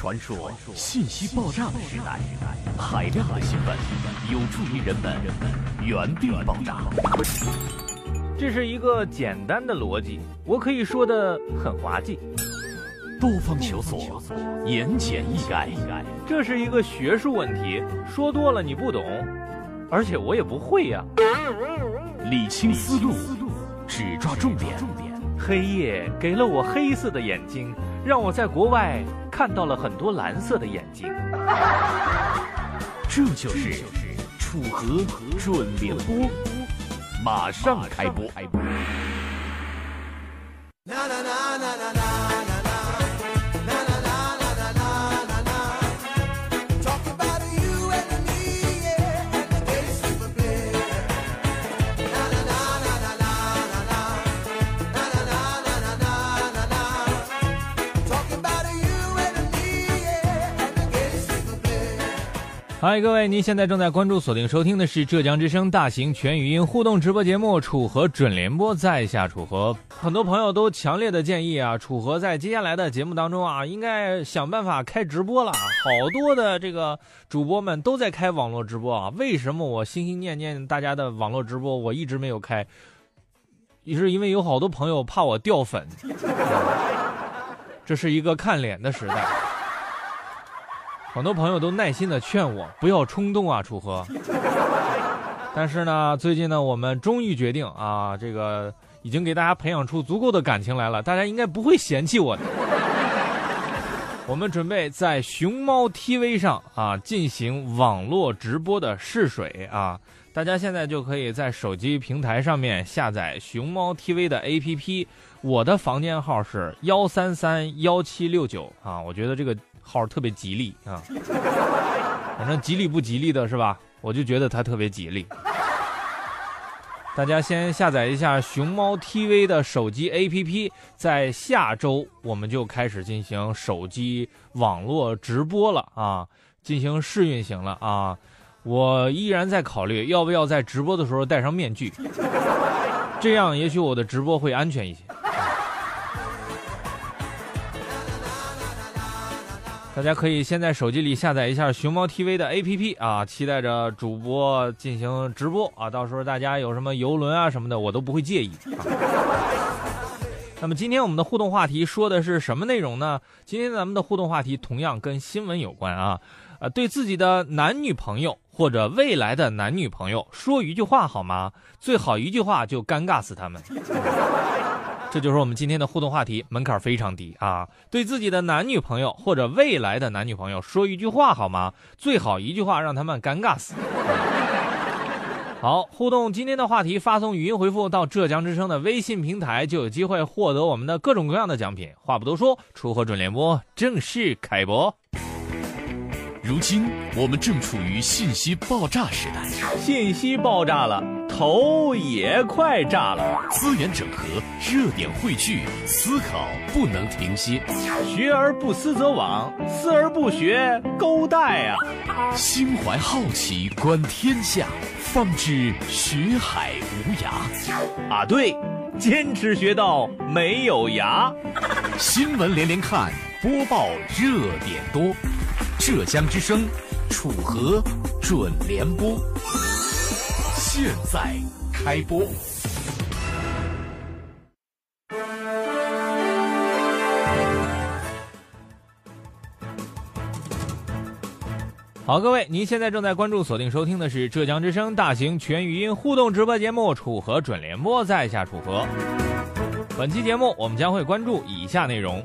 传说信息爆炸的时代，海量的新闻有助于人们原地爆炸。这是一个简单的逻辑，我可以说的很滑稽。多方求索，言简意赅。这是一个学术问题，说多了你不懂，而且我也不会呀。理清思路，只抓重点。黑夜给了我黑色的眼睛，让我在国外看到了很多蓝色的眼睛。这就是楚河准联播，马上开播。嗨，各位，您现在正在关注、锁定收听的是浙江之声大型全语音互动直播节目《楚河准联播》，在下楚河。很多朋友都强烈的建议啊，楚河在接下来的节目当中啊，应该想办法开直播了。好多的这个主播们都在开网络直播啊，为什么我心心念念大家的网络直播，我一直没有开？也是因为有好多朋友怕我掉粉，这是一个看脸的时代。很多朋友都耐心的劝我不要冲动啊，楚河。但是呢，最近呢，我们终于决定啊，这个已经给大家培养出足够的感情来了，大家应该不会嫌弃我的。我们准备在熊猫 TV 上啊进行网络直播的试水啊，大家现在就可以在手机平台上面下载熊猫 TV 的 APP，我的房间号是幺三三幺七六九啊，我觉得这个。号特别吉利啊，反正吉利不吉利的是吧？我就觉得它特别吉利。大家先下载一下熊猫 TV 的手机 APP，在下周我们就开始进行手机网络直播了啊，进行试运行了啊。我依然在考虑要不要在直播的时候戴上面具，这样也许我的直播会安全一些。大家可以先在手机里下载一下熊猫 TV 的 APP 啊，期待着主播进行直播啊，到时候大家有什么游轮啊什么的，我都不会介意。啊 那么今天我们的互动话题说的是什么内容呢？今天咱们的互动话题同样跟新闻有关啊，呃，对自己的男女朋友或者未来的男女朋友说一句话好吗？最好一句话就尴尬死他们。这就是我们今天的互动话题，门槛非常低啊！对自己的男女朋友或者未来的男女朋友说一句话好吗？最好一句话让他们尴尬死。好，互动今天的话题，发送语音回复到浙江之声的微信平台，就有机会获得我们的各种各样的奖品。话不多说，楚河准联播正式开播。如今我们正处于信息爆炸时代，信息爆炸了，头也快炸了。资源整合，热点汇聚，思考不能停歇。学而不思则罔，思而不学，勾带啊！心怀好奇，观天下，方知学海无涯。啊，对，坚持学到没有涯。新闻连连看，播报热点多。浙江之声，楚河准联播，现在开播。好，各位，您现在正在关注、锁定收听的是浙江之声大型全语音互动直播节目《楚河准联播》，在下楚河。本期节目我们将会关注以下内容。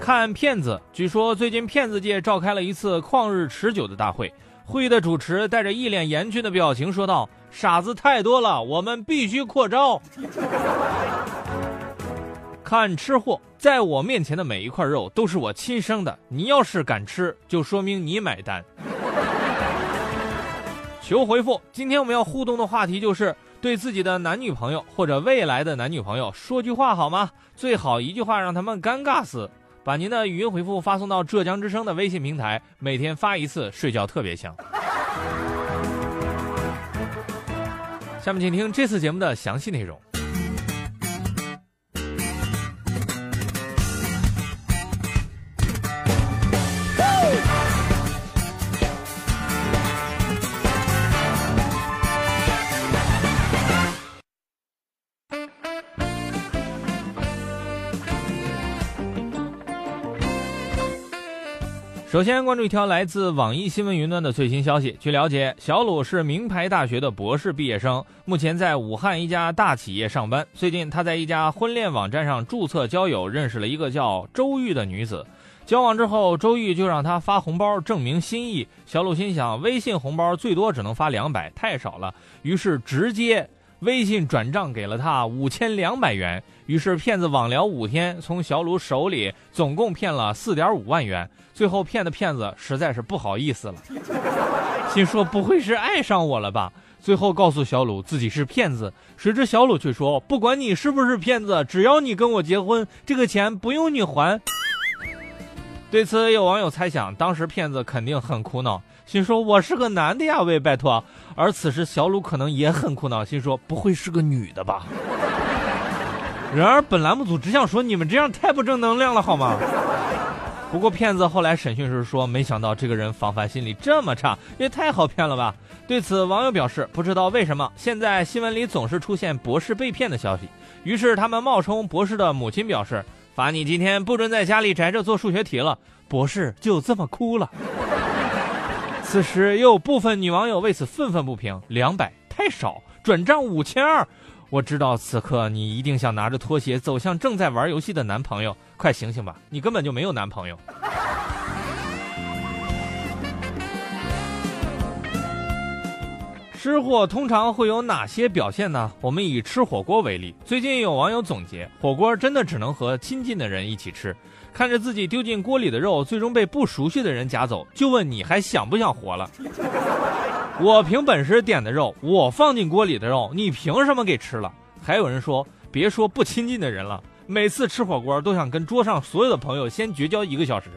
看骗子，据说最近骗子界召开了一次旷日持久的大会。会议的主持带着一脸严峻的表情说道：“傻子太多了，我们必须扩招。”看吃货，在我面前的每一块肉都是我亲生的，你要是敢吃，就说明你买单。求回复，今天我们要互动的话题就是对自己的男女朋友或者未来的男女朋友说句话好吗？最好一句话让他们尴尬死。把您的语音回复发送到浙江之声的微信平台，每天发一次，睡觉特别香。下面请听这次节目的详细内容。首先关注一条来自网易新闻云端的最新消息。据了解，小鲁是名牌大学的博士毕业生，目前在武汉一家大企业上班。最近，他在一家婚恋网站上注册交友，认识了一个叫周玉的女子。交往之后，周玉就让他发红包证明心意。小鲁心想，微信红包最多只能发两百，太少了，于是直接。微信转账给了他五千两百元，于是骗子网聊五天，从小鲁手里总共骗了四点五万元。最后骗的骗子实在是不好意思了，心说不会是爱上我了吧？最后告诉小鲁自己是骗子，谁知小鲁却说不管你是不是骗子，只要你跟我结婚，这个钱不用你还。对此，有网友猜想，当时骗子肯定很苦恼。心说：“我是个男的呀，喂，拜托。”而此时小鲁可能也很苦恼，心说：“不会是个女的吧？”然而本栏目组只想说：“你们这样太不正能量了，好吗？” 不过骗子后来审讯时说：“没想到这个人防范心理这么差，也太好骗了吧？”对此，网友表示：“不知道为什么现在新闻里总是出现博士被骗的消息。”于是他们冒充博士的母亲表示：“罚你今天不准在家里宅着做数学题了。”博士就这么哭了。此时，又有部分女网友为此愤愤不平：“两百太少，转账五千二。”我知道此刻你一定想拿着拖鞋走向正在玩游戏的男朋友，快醒醒吧，你根本就没有男朋友。吃货通常会有哪些表现呢？我们以吃火锅为例，最近有网友总结，火锅真的只能和亲近的人一起吃。看着自己丢进锅里的肉，最终被不熟悉的人夹走，就问你还想不想活了？我凭本事点的肉，我放进锅里的肉，你凭什么给吃了？还有人说，别说不亲近的人了，每次吃火锅都想跟桌上所有的朋友先绝交一个小时。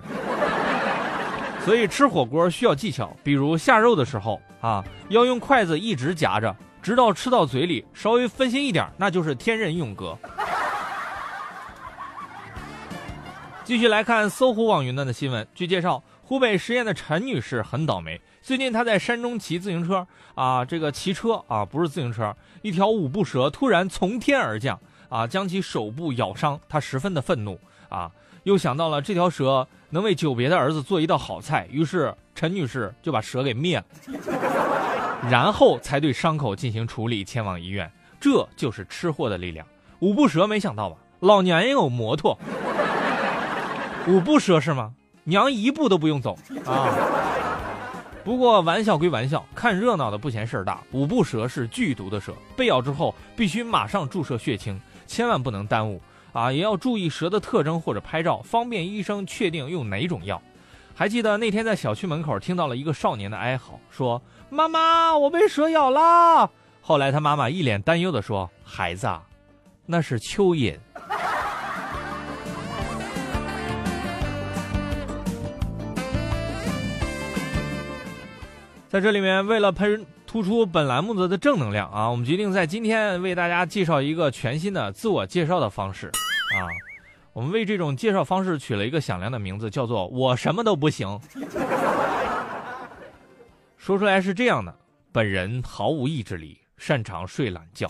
所以吃火锅需要技巧，比如下肉的时候啊，要用筷子一直夹着，直到吃到嘴里，稍微分心一点，那就是天人永隔。继续来看搜狐网云端的新闻。据介绍，湖北十堰的陈女士很倒霉。最近她在山中骑自行车，啊，这个骑车啊，不是自行车，一条五步蛇突然从天而降，啊，将其手部咬伤。她十分的愤怒，啊，又想到了这条蛇能为久别的儿子做一道好菜，于是陈女士就把蛇给灭了，然后才对伤口进行处理，前往医院。这就是吃货的力量。五步蛇没想到吧？老娘也有摩托。五步蛇是吗？娘一步都不用走 啊！不过玩笑归玩笑，看热闹的不嫌事儿大。五步蛇是剧毒的蛇，被咬之后必须马上注射血清，千万不能耽误啊！也要注意蛇的特征或者拍照，方便医生确定用哪种药。还记得那天在小区门口听到了一个少年的哀嚎，说：“妈妈，我被蛇咬了。”后来他妈妈一脸担忧地说：“孩子，那是蚯蚓。”在这里面，为了喷突出本栏目的正能量啊，我们决定在今天为大家介绍一个全新的自我介绍的方式啊。我们为这种介绍方式取了一个响亮的名字，叫做“我什么都不行”。说出来是这样的：本人毫无意志力。擅长睡懒觉，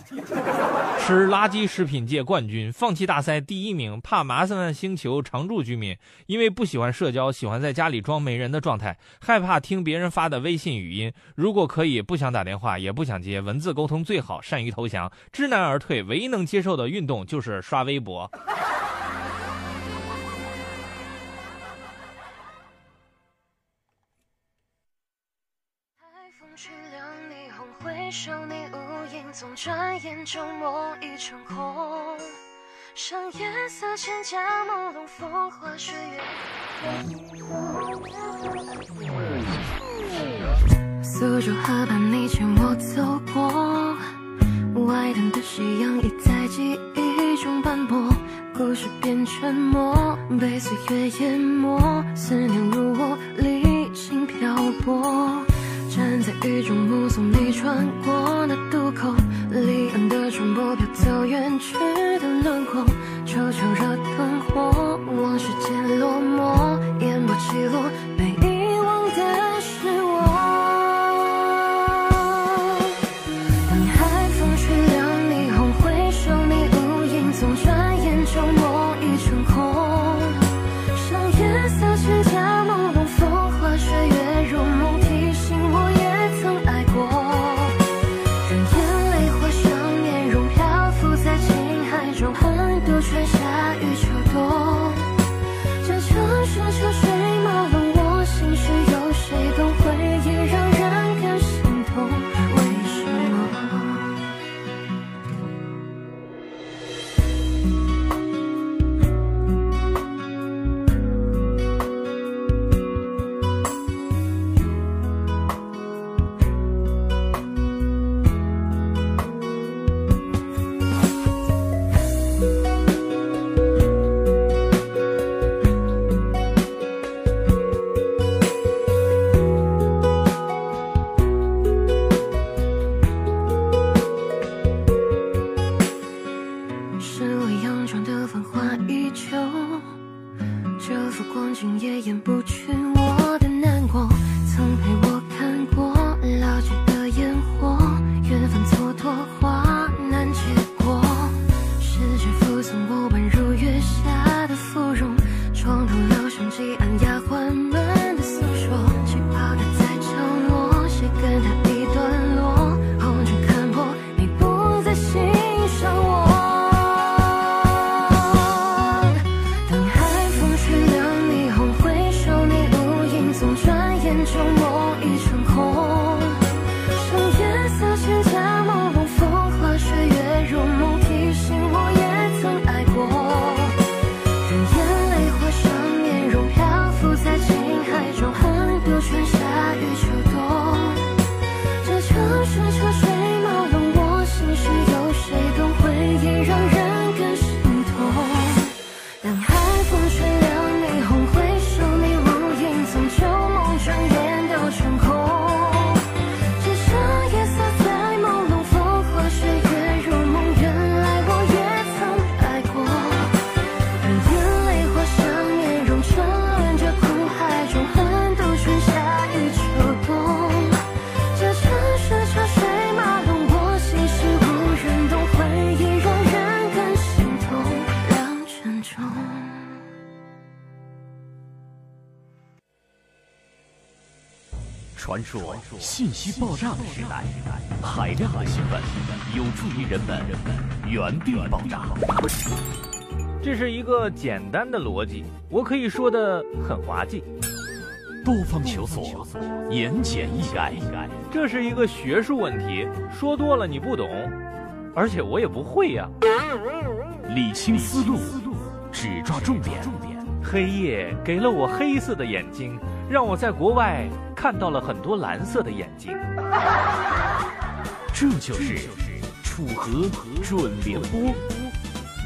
吃垃圾食品界冠军，放弃大赛第一名，怕麻烦星球常住居民，因为不喜欢社交，喜欢在家里装没人的状态，害怕听别人发的微信语音，如果可以不想打电话，也不想接，文字沟通最好，善于投降，知难而退，唯一能接受的运动就是刷微博。总转眼旧梦已成空，像夜色千家朦胧，风花雪月。苏州河畔，你牵我走过，外滩的夕阳已在记忆中斑驳，故事变沉默，被岁月淹没，思念如我历经漂泊。雨中目送你穿过那渡口，离岸的船舶飘走远去的轮廓，球球热灯火，往时间落寞，烟波起落，传说信息爆炸的时代，海量的新闻有助于人们原地爆炸。这是一个简单的逻辑，我可以说的很滑稽。多方求索，言简意赅。这是一个学术问题，说多了你不懂，而且我也不会呀、理清思路，只抓重点。黑夜给了我黑色的眼睛，让我在国外看到了很多蓝色的眼睛。这就是楚河准联播，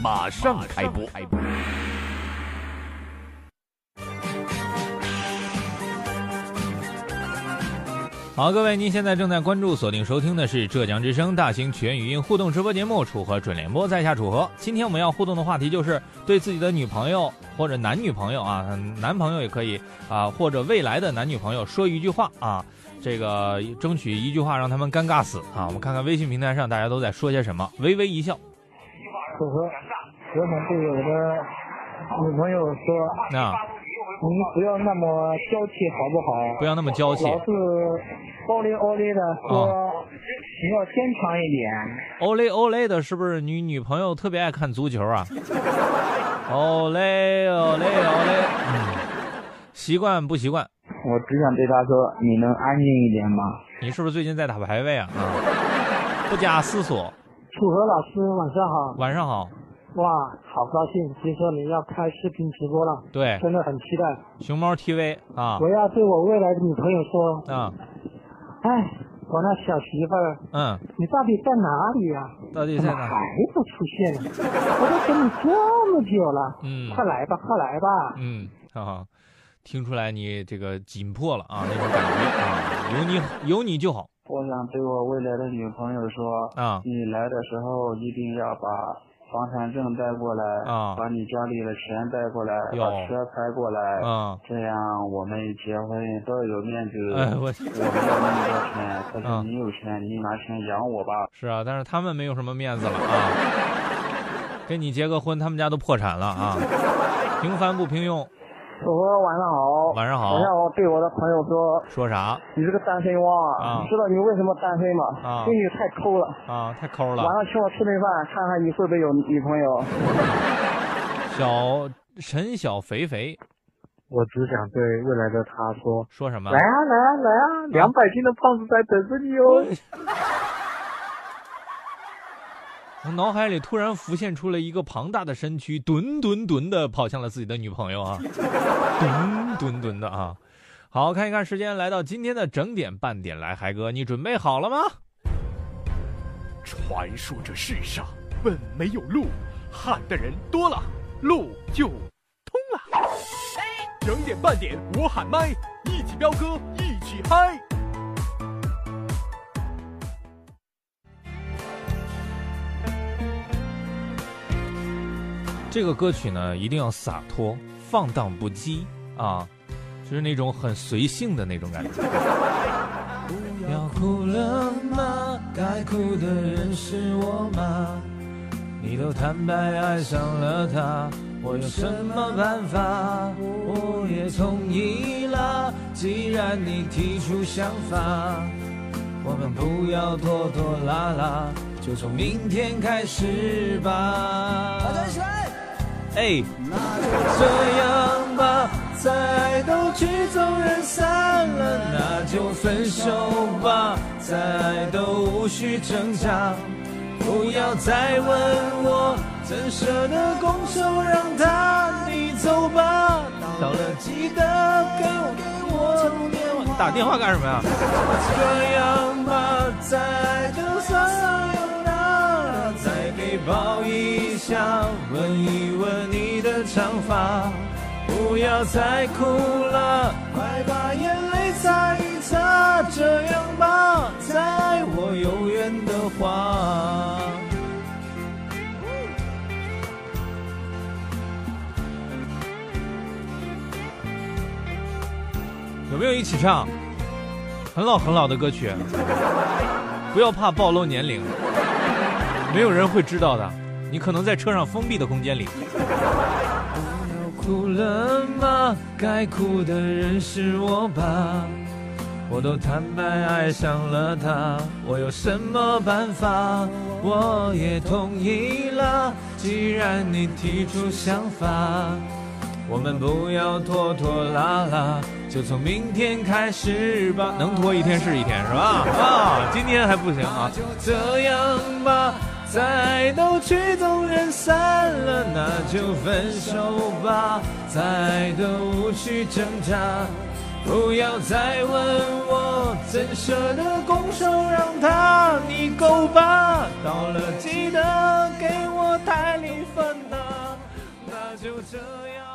马上开播。好，各位，您现在正在关注、锁定收听的是浙江之声大型全语音互动直播节目《楚河准联播》，在下楚河。今天我们要互动的话题就是对自己的女朋友或者男女朋友啊，男朋友也可以啊，或者未来的男女朋友说一句话啊，这个争取一句话让他们尴尬死啊。我们看看微信平台上大家都在说些什么，微微一笑。楚河，我想对我的女朋友说，那、你不要那么娇气好不好？不要那么娇气，老是欧嘞欧嘞的说，你要坚强一点。欧嘞欧嘞的，是不是你女朋友特别爱看足球啊？欧嘞欧嘞欧嘞，嗯，习惯不习惯？我只想对他说，你能安静一点吗？你是不是最近在打排位啊？啊，不假思索。楚河老师，晚上好。晚上好，哇，好高兴，听说你要开视频直播了，对，真的很期待。熊猫 TV 啊。我要对我未来的女朋友说，啊。哎，我那小媳妇儿，嗯，你到底在哪里呀、到底在哪？还不出现呢？我都等你这么久了，嗯。快来吧，快来吧！嗯，哈哈，听出来你这个紧迫了啊，那种感觉啊，有你有你就好。我想对我未来的女朋友说，啊。你来的时候一定要把房产证带过来，啊把你家里的钱带过来，把车开过来，啊！这样我们结婚都有面子。哎，我我没有那么多钱，可啊是你有钱，你拿钱养我吧。是啊，但是他们没有什么面子了啊，跟你结个婚，他们家都破产了啊，平凡不平庸。楚河晚上好，晚上好我想对我的朋友说，说啥你这个单身汪啊你知道你为什么单身吗？啊因为你太抠了。啊？太抠了晚。上请我吃顿饭，看看你会不会有女朋友。小陈小肥肥我只想对未来的他说，说什么？来啊来啊来啊，两百斤的胖子在等着你哦。我脑海里突然浮现出了一个庞大的身躯，吨吨吨的跑向了自己的女朋友啊，吨吨吨的啊。好看一看时间，来到今天的整点半点来，海哥，你准备好了吗？传说这世上本没有路，喊的人多了，路就通了。整点半点，我喊麦，一起飙歌，一起嗨。这这个歌曲呢，一定要洒脱、放荡不羁啊，就是那种很随性的那种感觉。要哭了吗？该哭的人是我吗？你都坦白爱上了他，我有什么办法？我也同意啦，既然你提出想法，我们不要拖拖拉拉，就从明天开始吧。哎，那就这样吧，再都曲终人散了，那就分手吧，再都无需挣扎。不要再问我，怎舍得拱手让他你走吧。到了记得给我打电话干什么呀？这样吧，再就算有那，抱一下，吻一吻你的长发。不要再哭了，快把眼泪擦一擦。这样吧，在我有缘的话。有没有一起唱？很老很老的歌曲，不要怕暴露年龄，没有人会知道的。你可能在车上封闭的空间里。哭了吗？该哭的人是我吧？我都坦白爱上了他，我有什么办法？我也同意了，既然你提出想法，我们不要拖拖拉拉，就从明天开始吧。能拖一天是一天，是吧？啊，今天还不行啊。就这样吧。再都曲终人散了，那就分手吧。再都无需挣扎，不要再问我，怎舍得拱手让他你够吧？到了记得给我台里分呐，那就这样。